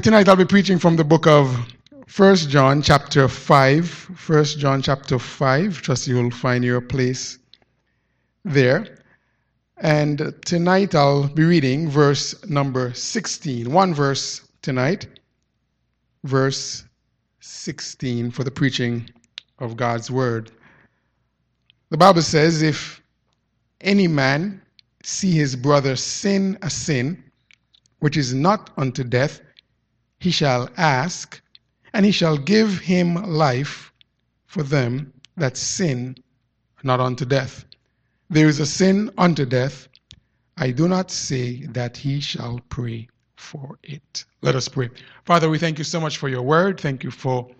Tonight I'll be preaching from the book of 1 John chapter 5. 1 John chapter 5. Trust you'll find your place there. And tonight I'll be reading verse number 16. One verse tonight. Verse 16 for the preaching of God's word. The Bible says, if any man see his brother sin a sin which is not unto death, he shall ask, and he shall give him life for them that sin not unto death. There is a sin unto death. I do not say that he shall pray for it. Let us pray. Father, we thank you so much for your word. Thank you for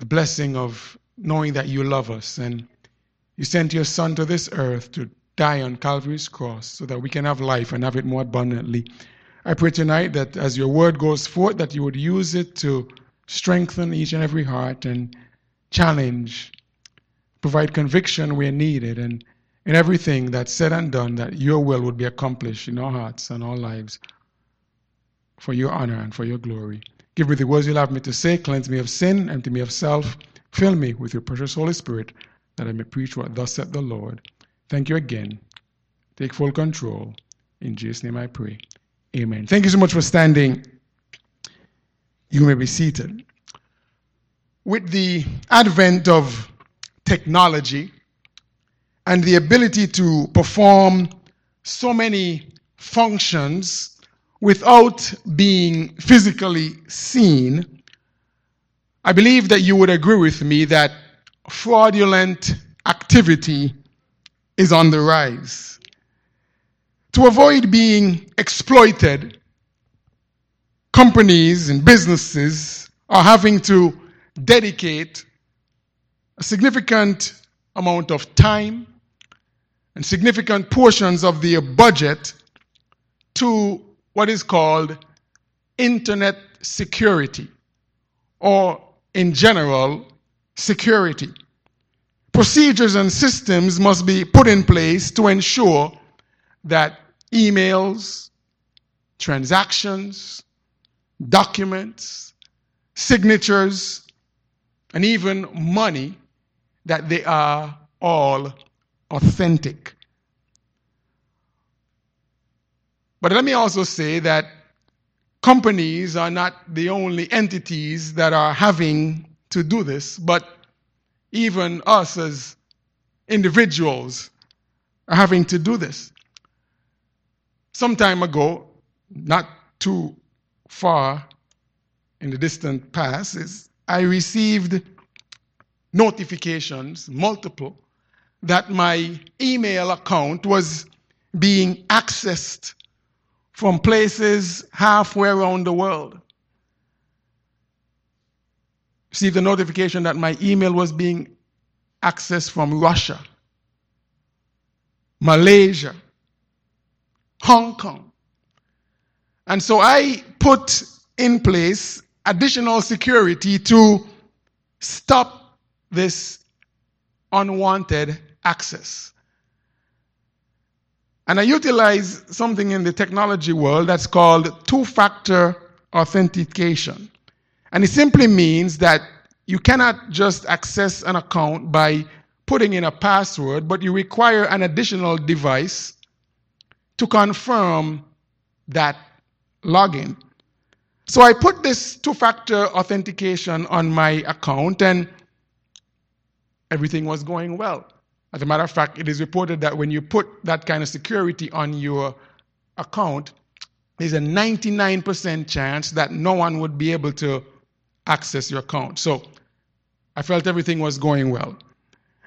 the blessing of knowing that you love us and you sent your son to this earth to die on Calvary's cross so that we can have life and have it more abundantly. I pray tonight that as your word goes forth, that you would use it to strengthen each and every heart and challenge, provide conviction where needed, and in everything that's said and done, that your will would be accomplished in our hearts and our lives for your honor and for your glory. Give me the words you'll have me to say, cleanse me of sin, empty me of self, fill me with your precious Holy Spirit, that I may preach what thus said the Lord. Thank you again. Take full control. In Jesus' name I pray. Amen. Thank you so much for standing. You may be seated. With the advent of technology and the ability to perform so many functions without being physically seen, I believe that you would agree with me that fraudulent activity is on the rise. To avoid being exploited, companies and businesses are having to dedicate a significant amount of time and significant portions of their budget to what is called internet security, or in general, security. Procedures and systems must be put in place to ensure that emails, transactions, documents, signatures, and even money, that they are all authentic. But let me also say that companies are not the only entities that are having to do this, but even us as individuals are having to do this some time ago, not too far in the distant past, is I received notifications, multiple, that my email account was being accessed from places halfway around the world. Received a notification that my email was being accessed from Russia, Malaysia, Hong Kong. And so I put in place additional security to stop this unwanted access. And I utilize something in the technology world that's called two factor authentication. And it simply means that you cannot just access an account by putting in a password, but you require an additional device to confirm that login. So I put this two factor authentication on my account and everything was going well. As a matter of fact, it is reported that when you put that kind of security on your account, there's a 99% chance that no one would be able to access your account. So I felt everything was going well.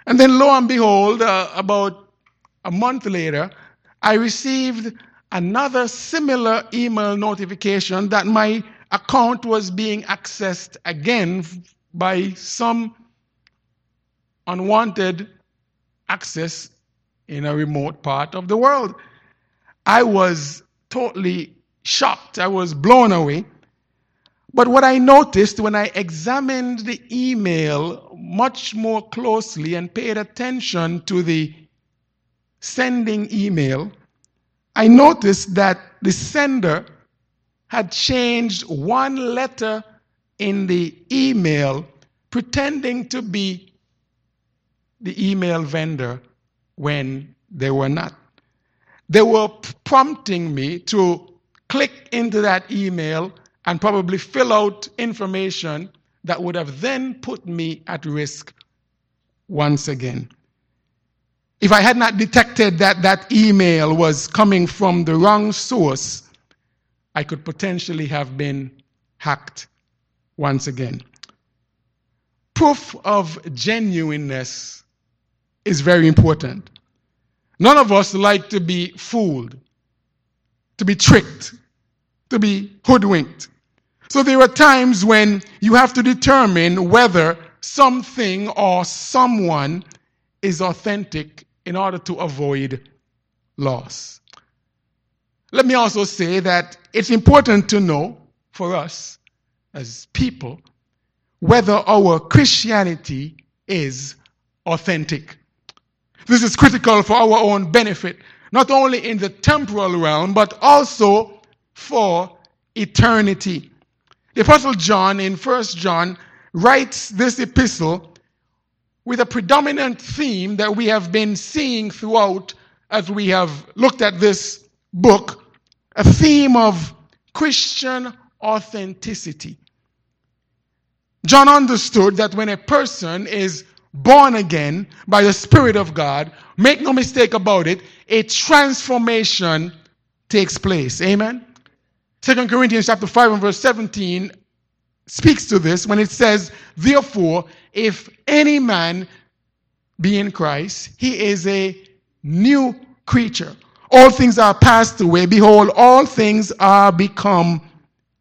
And then lo and behold, uh, about a month later, I received another similar email notification that my account was being accessed again by some unwanted access in a remote part of the world. I was totally shocked. I was blown away. But what I noticed when I examined the email much more closely and paid attention to the sending email, I noticed that the sender had changed one letter in the email, pretending to be the email vendor when they were not. They were prompting me to click into that email and probably fill out information that would have then put me at risk once again. If I had not detected that that email was coming from the wrong source, I could potentially have been hacked once again. Proof of genuineness is very important. None of us like to be fooled, to be tricked, to be hoodwinked. So there are times when you have to determine whether something or someone is authentic in order to avoid loss. Let me also say that it's important to know for us as people whether our Christianity is authentic. This is critical for our own benefit, not only in the temporal realm, but also for eternity. The Apostle John in 1 John writes this epistle with a predominant theme that we have been seeing throughout as we have looked at this book a theme of Christian authenticity. John understood that when a person is born again by the Spirit of God, make no mistake about it, a transformation takes place. Amen. 2 Corinthians chapter 5 and verse 17 speaks to this when it says, Therefore, if any man be in Christ, he is a new creature. All things are passed away. Behold, all things are become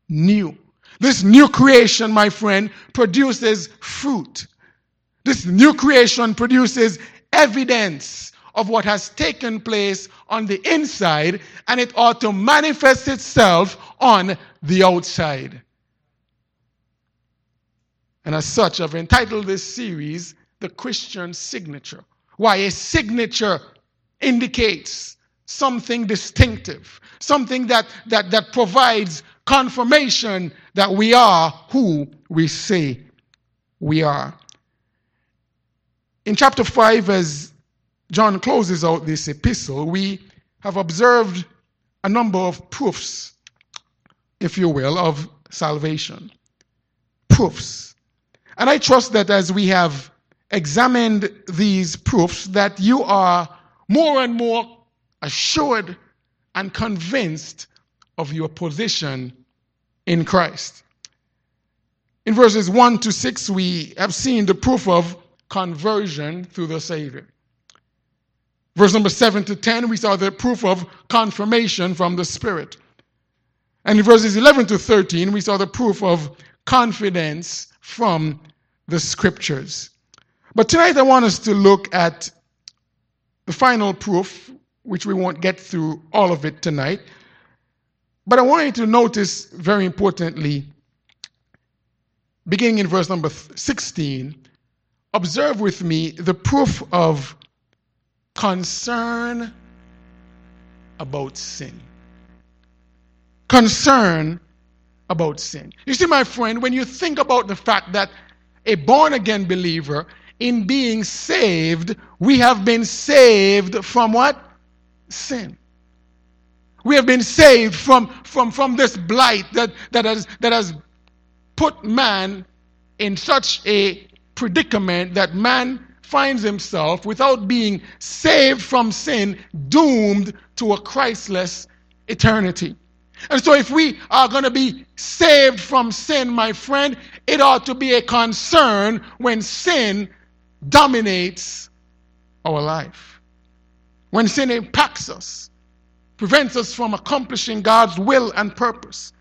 new. This new creation, my friend, produces fruit. This new creation produces evidence of what has taken place on the inside, and it ought to manifest itself on the outside. And as such, I've entitled this series The Christian Signature. Why? A signature indicates something distinctive, something that, that, that provides confirmation that we are who we say we are. In chapter 5, as John closes out this epistle, we have observed a number of proofs, if you will, of salvation. Proofs. And I trust that as we have examined these proofs, that you are more and more assured and convinced of your position in Christ. In verses 1 to 6, we have seen the proof of conversion through the Savior. Verse number 7 to 10, we saw the proof of confirmation from the Spirit. And in verses 11 to 13, we saw the proof of confidence from the scriptures. But tonight I want us to look at the final proof, which we won't get through all of it tonight. But I want you to notice very importantly, beginning in verse number 16, observe with me the proof of concern about sin. Concern about sin. You see, my friend, when you think about the fact that a born again believer, in being saved, we have been saved from what? Sin. We have been saved from, from, from this blight that, that, has, that has put man in such a predicament that man finds himself, without being saved from sin, doomed to a Christless eternity. And so, if we are going to be saved from sin, my friend, it ought to be a concern when sin dominates our life. When sin impacts us, prevents us from accomplishing God's will and purpose.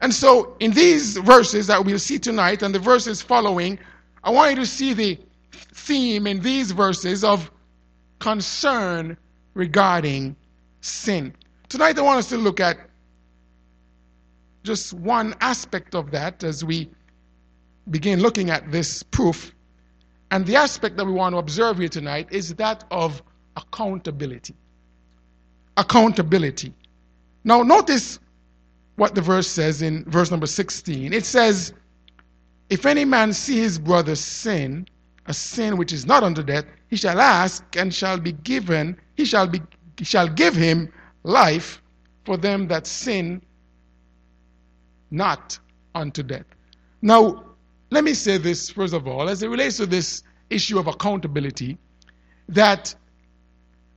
And so, in these verses that we'll see tonight and the verses following, I want you to see the theme in these verses of concern regarding sin. Tonight, I want us to look at just one aspect of that as we begin looking at this proof. And the aspect that we want to observe here tonight is that of accountability. Accountability. Now, notice what the verse says in verse number 16. It says, If any man see his brother sin, a sin which is not unto death, he shall ask and shall be given, he shall, be, shall give him life for them that sin not unto death. Now, let me say this first of all, as it relates to this issue of accountability, that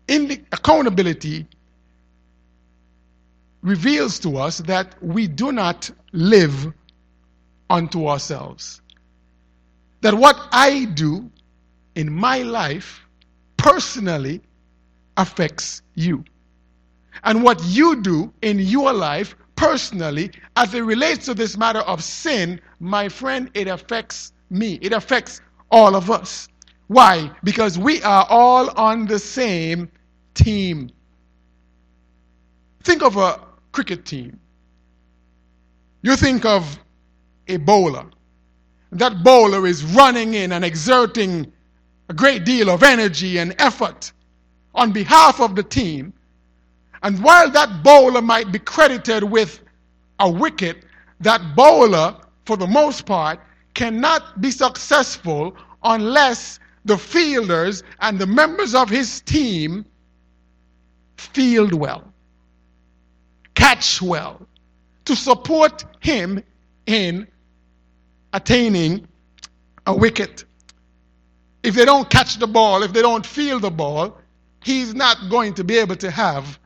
in the accountability reveals to us that we do not live unto ourselves. That what I do in my life personally affects you. And what you do in your life personally, as it relates to this matter of sin, my friend, it affects me. It affects all of us. Why? Because we are all on the same team. Think of a cricket team. You think of a bowler. That bowler is running in and exerting a great deal of energy and effort on behalf of the team. And while that bowler might be credited with a wicket, that bowler, for the most part, cannot be successful unless the fielders and the members of his team field well, catch well, to support him in attaining a wicket. If they don't catch the ball, if they don't field the ball, he's not going to be able to have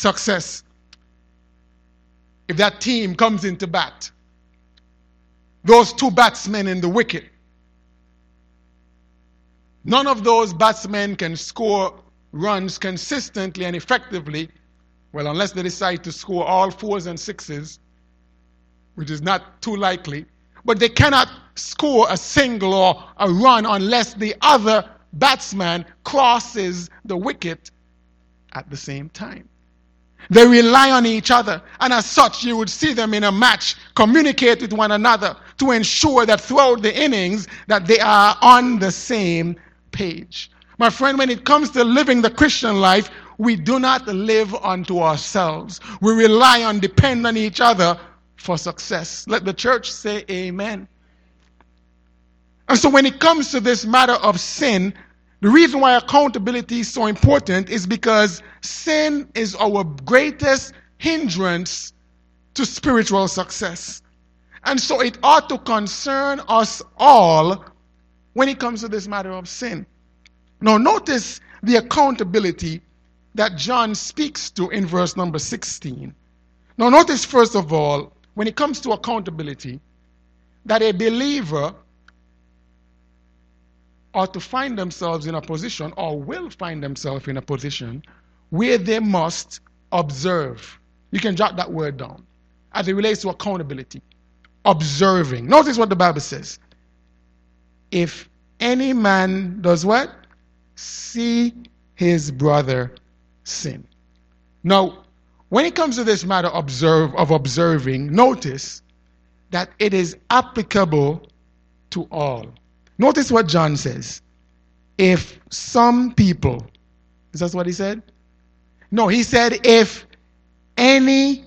success. If that team comes into bat, those two batsmen in the wicket, none of those batsmen can score runs consistently and effectively, well, unless they decide to score all fours and sixes, which is not too likely, but they cannot score a single or a run unless the other batsman crosses the wicket at the same time. They rely on each other, and as such, you would see them in a match communicate with one another to ensure that throughout the innings that they are on the same page. My friend, when it comes to living the Christian life, we do not live unto ourselves. We rely on, depend on each other for success. Let the church say amen. And so when it comes to this matter of sin, the reason why accountability is so important is because sin is our greatest hindrance to spiritual success. And so it ought to concern us all when it comes to this matter of sin. Now, notice the accountability that John speaks to in verse number 16. Now, notice first of all when it comes to accountability, that a believer ought to find themselves in a position or will find themselves in a position where they must observe. You can jot that word down as it relates to accountability. Observing. Notice what the Bible says. If any man does what? See his brother sin. Now, when it comes to this matter observe, of observing, notice that it is applicable to all. Notice what John says. If some people, is that what he said? No, he said, if any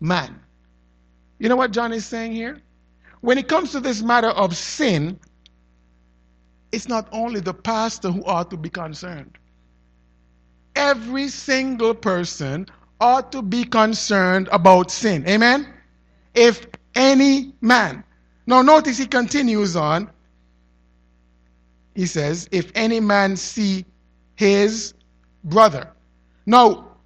man. You know what John is saying here? When it comes to this matter of sin, it's not only the pastor who ought to be concerned. Every single person ought to be concerned about sin. Amen? If any man. Now, notice he continues on. He says, If any man see his brother. Now,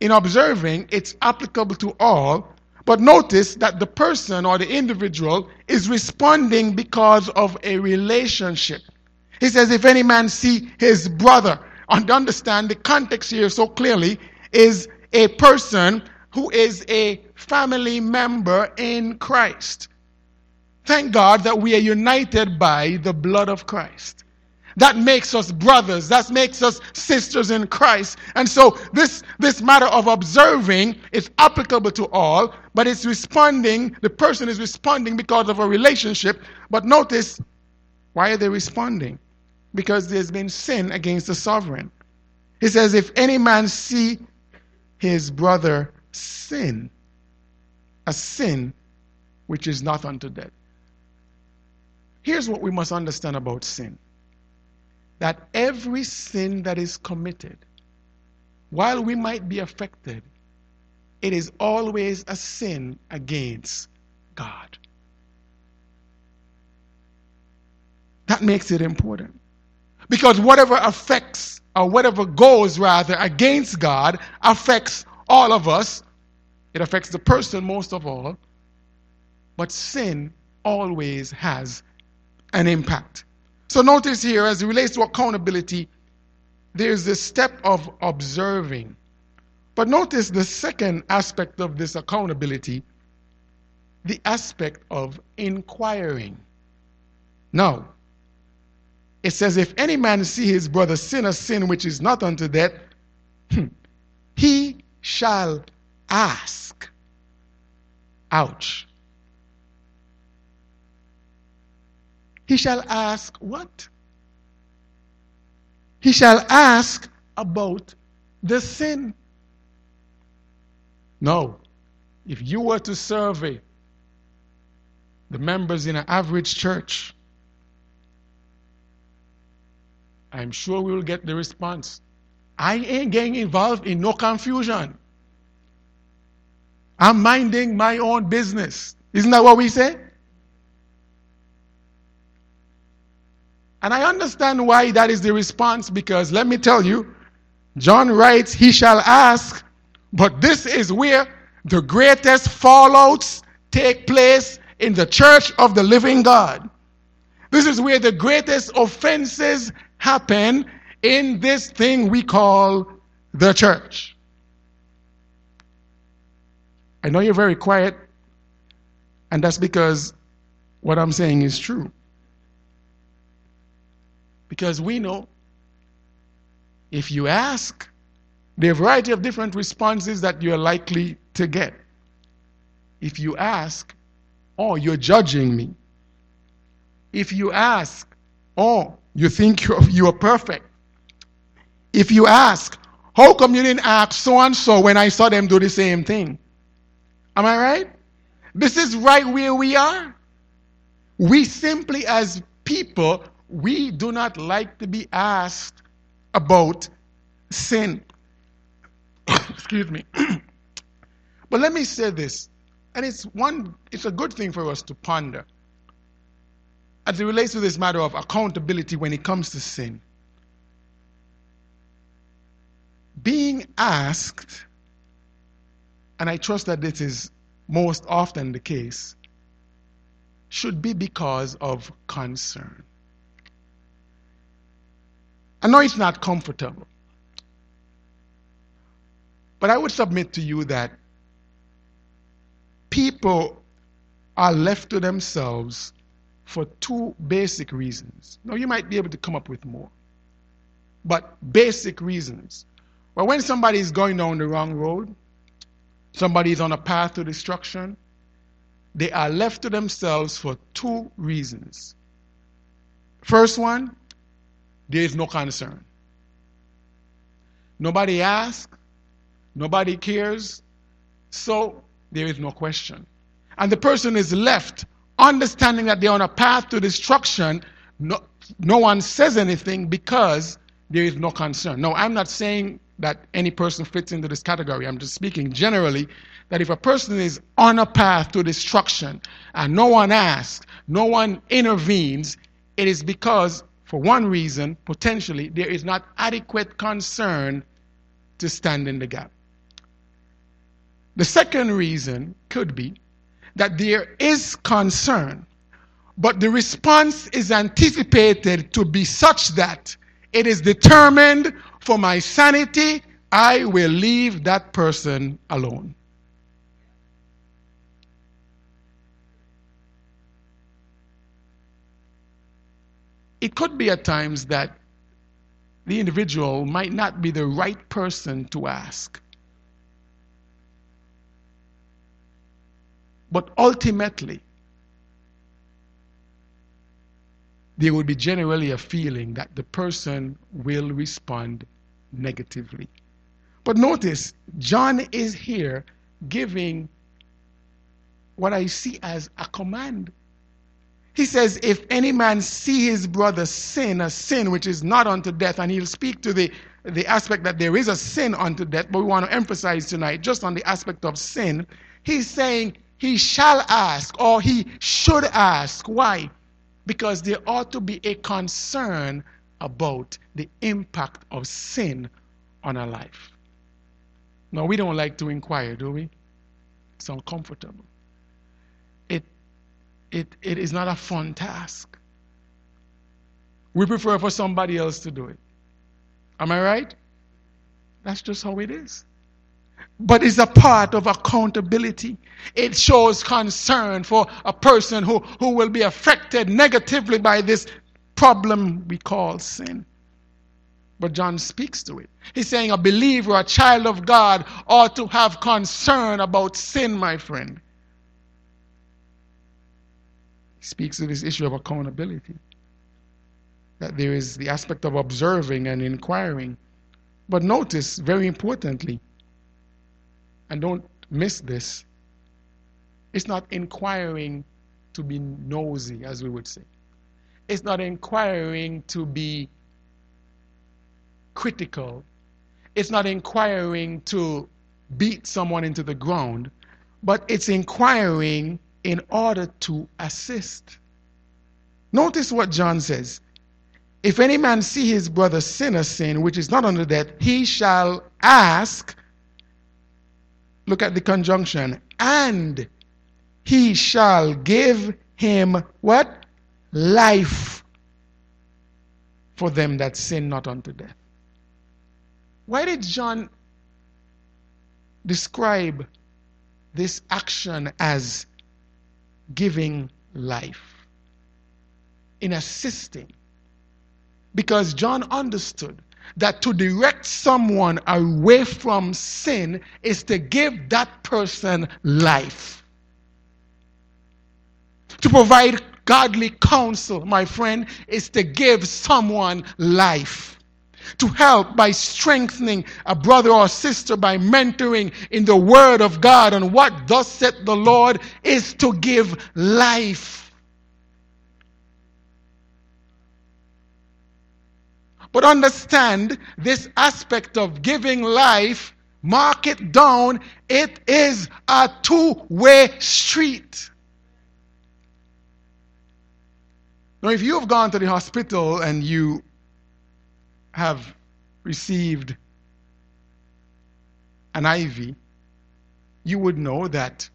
in observing, it's applicable to all, but notice that the person or the individual is responding because of a relationship. He says, If any man see his brother, and understand the context here so clearly, is a person who is a family member in Christ. Thank God that we are united by the blood of Christ. That makes us brothers. That makes us sisters in Christ. And so this, this matter of observing is applicable to all, but it's responding, the person is responding because of a relationship. But notice, why are they responding? Because there's been sin against the sovereign. He says, if any man see his brother sin. a sin which is not unto death. Here's what we must understand about sin that every sin that is committed, while we might be affected, it is always a sin against God. That makes it important. Because whatever affects, or whatever goes rather, against God affects all of us. It affects the person most of all. But sin always has an impact. So notice here, as it relates to accountability, there's the step of observing. But notice the second aspect of this accountability, the aspect of inquiring. Now, it says, If any man see his brother sin a sin which is not unto death, hmm, he shall ask. Ouch. He shall ask what? He shall ask about the sin. No. If you were to survey the members in an average church, I'm sure we will get the response. I ain't getting involved in no confusion. I'm minding my own business. Isn't that what we say? And I understand why that is the response because let me tell you, John writes, He shall ask, but this is where the greatest fallouts take place in the church of the living God. This is where the greatest offenses happen in this thing we call the church. I know you're very quiet, and that's because what I'm saying is true. Because we know if you ask, a variety of different responses that you're likely to get. If you ask, oh, you're judging me. If you ask, oh, you think you're, you're perfect. If you ask, how come you didn't ask so and so when I saw them do the same thing? Am I right? This is right where we are. We simply, as people, we do not like to be asked about sin. Excuse me. but let me say this, and it's one it's a good thing for us to ponder as it relates to this matter of accountability when it comes to sin. Being asked, and I trust that this is most often the case, should be because of concern. I know it's not comfortable. But I would submit to you that people are left to themselves for two basic reasons. Now, you might be able to come up with more, but basic reasons. Well, when somebody is going down the wrong road, somebody is on a path to destruction, they are left to themselves for two reasons. First one, there is no concern. Nobody asks, nobody cares, so there is no question. And the person is left understanding that they're on a path to destruction. No, no one says anything because there is no concern. No, I'm not saying that any person fits into this category. I'm just speaking generally that if a person is on a path to destruction and no one asks, no one intervenes, it is because for one reason, potentially, there is not adequate concern to stand in the gap. The second reason could be that there is concern, but the response is anticipated to be such that it is determined for my sanity, I will leave that person alone. It could be at times that the individual might not be the right person to ask. But ultimately, there would be generally a feeling that the person will respond negatively. But notice, John is here giving what I see as a command. He says, If any man see his brother sin, a sin which is not unto death, and he'll speak to the, the aspect that there is a sin unto death, but we want to emphasize tonight just on the aspect of sin. He's saying he shall ask or he should ask. Why? Because there ought to be a concern about the impact of sin on our life. Now, we don't like to inquire, do we? It's uncomfortable. It, it, is not a fun task. We prefer for somebody else to do it. Am I right? That's just how it is. But it's a part of accountability. It shows concern for a person who, who will be affected negatively by this problem we call sin. But John speaks to it. He's saying a believer, a child of God, ought to have concern about sin, my friend. Speaks to this issue of accountability. That there is the aspect of observing and inquiring. But notice, very importantly, and don't miss this, it's not inquiring to be nosy, as we would say. It's not inquiring to be critical. It's not inquiring to beat someone into the ground, but it's inquiring in order to assist. Notice what John says. If any man see his brother sin a sin which is not under death, he shall ask. Look at the conjunction. And he shall give him what? Life for them that sin not unto death. Why did John describe this action as giving life? In assisting. Because John understood that to direct someone away from sin is to give that person life. To provide godly counsel, my friend, is to give someone life to help by strengthening a brother or sister by mentoring in the Word of God. And what thus said the Lord is to give life. But understand this aspect of giving life, mark it down, it is a two way street. Now, if you have gone to the hospital and you have received an IV, you would know that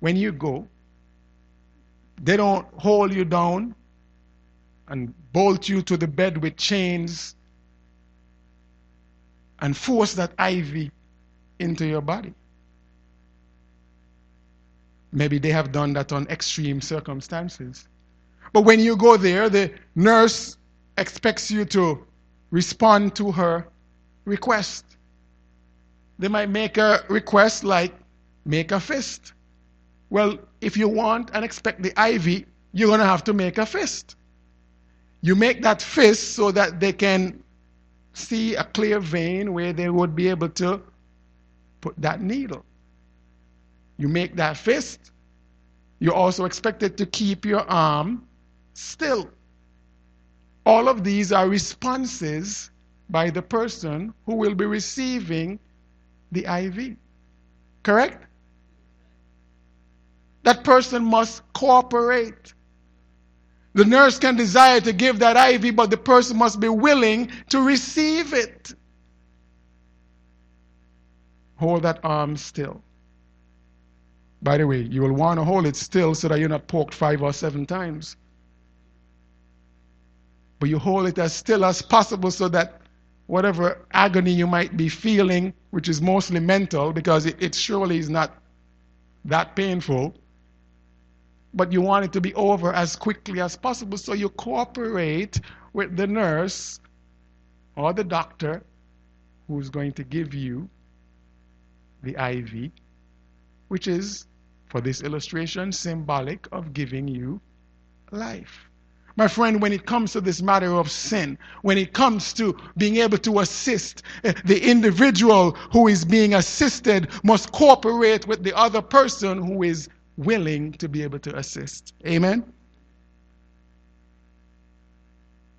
when you go, they don't hold you down and bolt you to the bed with chains and force that IV into your body. Maybe they have done that on extreme circumstances. But when you go there, the nurse expects you to respond to her request. They might make a request like, make a fist. Well, if you want and expect the IV, you're going to have to make a fist. You make that fist so that they can see a clear vein where they would be able to put that needle. You make that fist. You're also expected to keep your arm still. All of these are responses by the person who will be receiving the IV. Correct? That person must cooperate. The nurse can desire to give that IV, but the person must be willing to receive it. Hold that arm still. By the way, you will want to hold it still so that you're not poked five or seven times but you hold it as still as possible so that whatever agony you might be feeling, which is mostly mental, because it, it surely is not that painful, but you want it to be over as quickly as possible. So you cooperate with the nurse or the doctor who's going to give you the IV, which is, for this illustration, symbolic of giving you life. My friend, when it comes to this matter of sin, when it comes to being able to assist, eh, the individual who is being assisted must cooperate with the other person who is willing to be able to assist. Amen?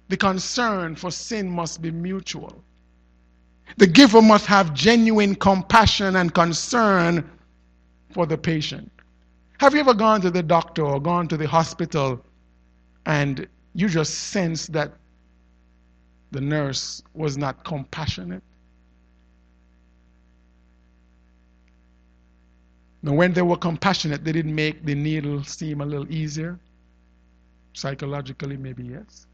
The concern for sin must be mutual. The giver must have genuine compassion and concern for the patient. Have you ever gone to the doctor or gone to the hospital and you just sense that the nurse was not compassionate? Now, when they were compassionate, they didn't make the needle seem a little easier. Psychologically, maybe yes.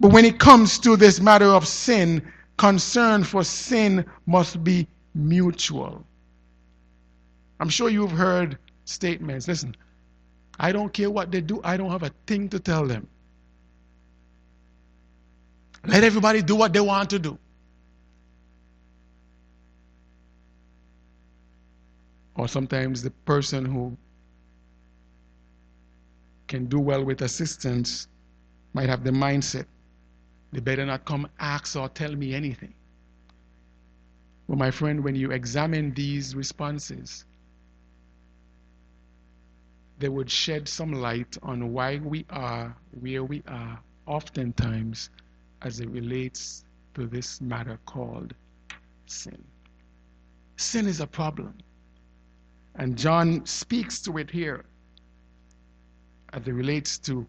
But when it comes to this matter of sin, concern for sin must be mutual. I'm sure you've heard statements. Listen, I don't care what they do, I don't have a thing to tell them. Let everybody do what they want to do. Or sometimes the person who can do well with assistance might have the mindset they better not come ask or tell me anything. Well, my friend, when you examine these responses, they would shed some light on why we are where we are, oftentimes, as it relates to this matter called sin. Sin is a problem. And John speaks to it here as it relates to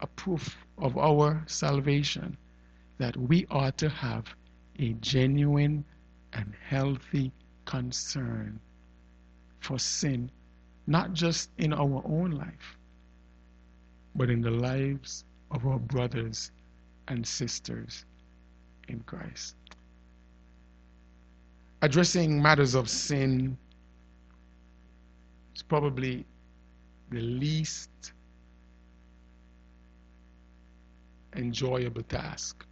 a proof of our salvation that we ought to have a genuine and healthy concern for sin, not just in our own life, but in the lives of our brothers and sisters in Christ. Addressing matters of sin is probably the least enjoyable task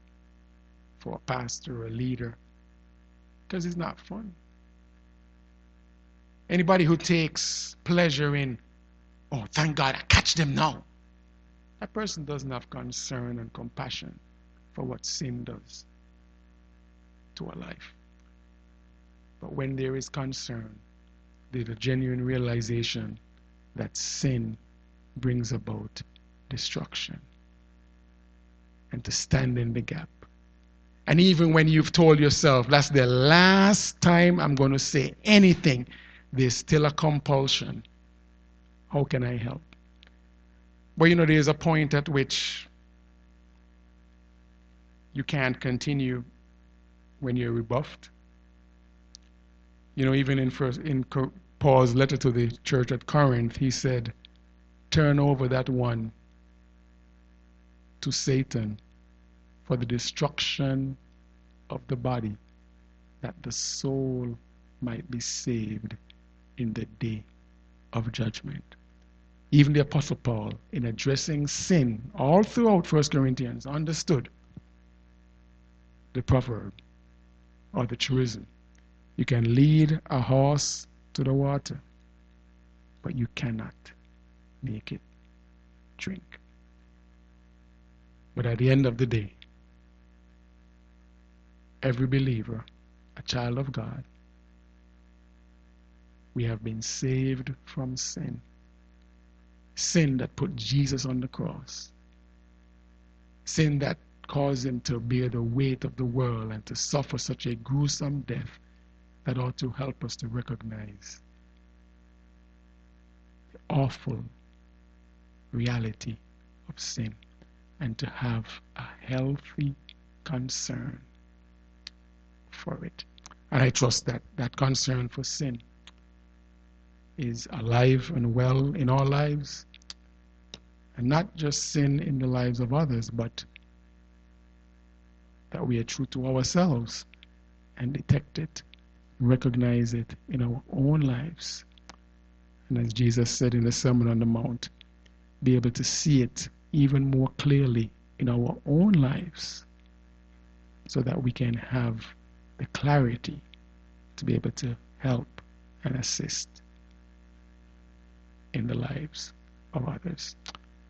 for a pastor or a leader because it's not fun. Anybody who takes pleasure in, oh, thank God I catch them now, that person doesn't have concern and compassion for what sin does to a life. But when there is concern, there's a genuine realization that sin brings about destruction. And to stand in the gap and even when you've told yourself, that's the last time I'm going to say anything, there's still a compulsion. How can I help? But you know, there's a point at which you can't continue when you're rebuffed. You know, even in first in Paul's letter to the church at Corinth, he said, "Turn over that one to Satan for the destruction of the body, that the soul might be saved in the day of judgment. Even the Apostle Paul, in addressing sin all throughout 1 Corinthians, understood the proverb or the truism. You can lead a horse to the water, but you cannot make it drink. But at the end of the day, every believer, a child of God, we have been saved from sin. Sin that put Jesus on the cross. Sin that caused him to bear the weight of the world and to suffer such a gruesome death that ought to help us to recognize the awful reality of sin and to have a healthy concern for it. And I trust that that concern for sin is alive and well in our lives. And not just sin in the lives of others, but that we are true to ourselves and detect it, recognize it in our own lives. And as Jesus said in the Sermon on the Mount, be able to see it even more clearly in our own lives so that we can have the clarity to be able to help and assist in the lives of others.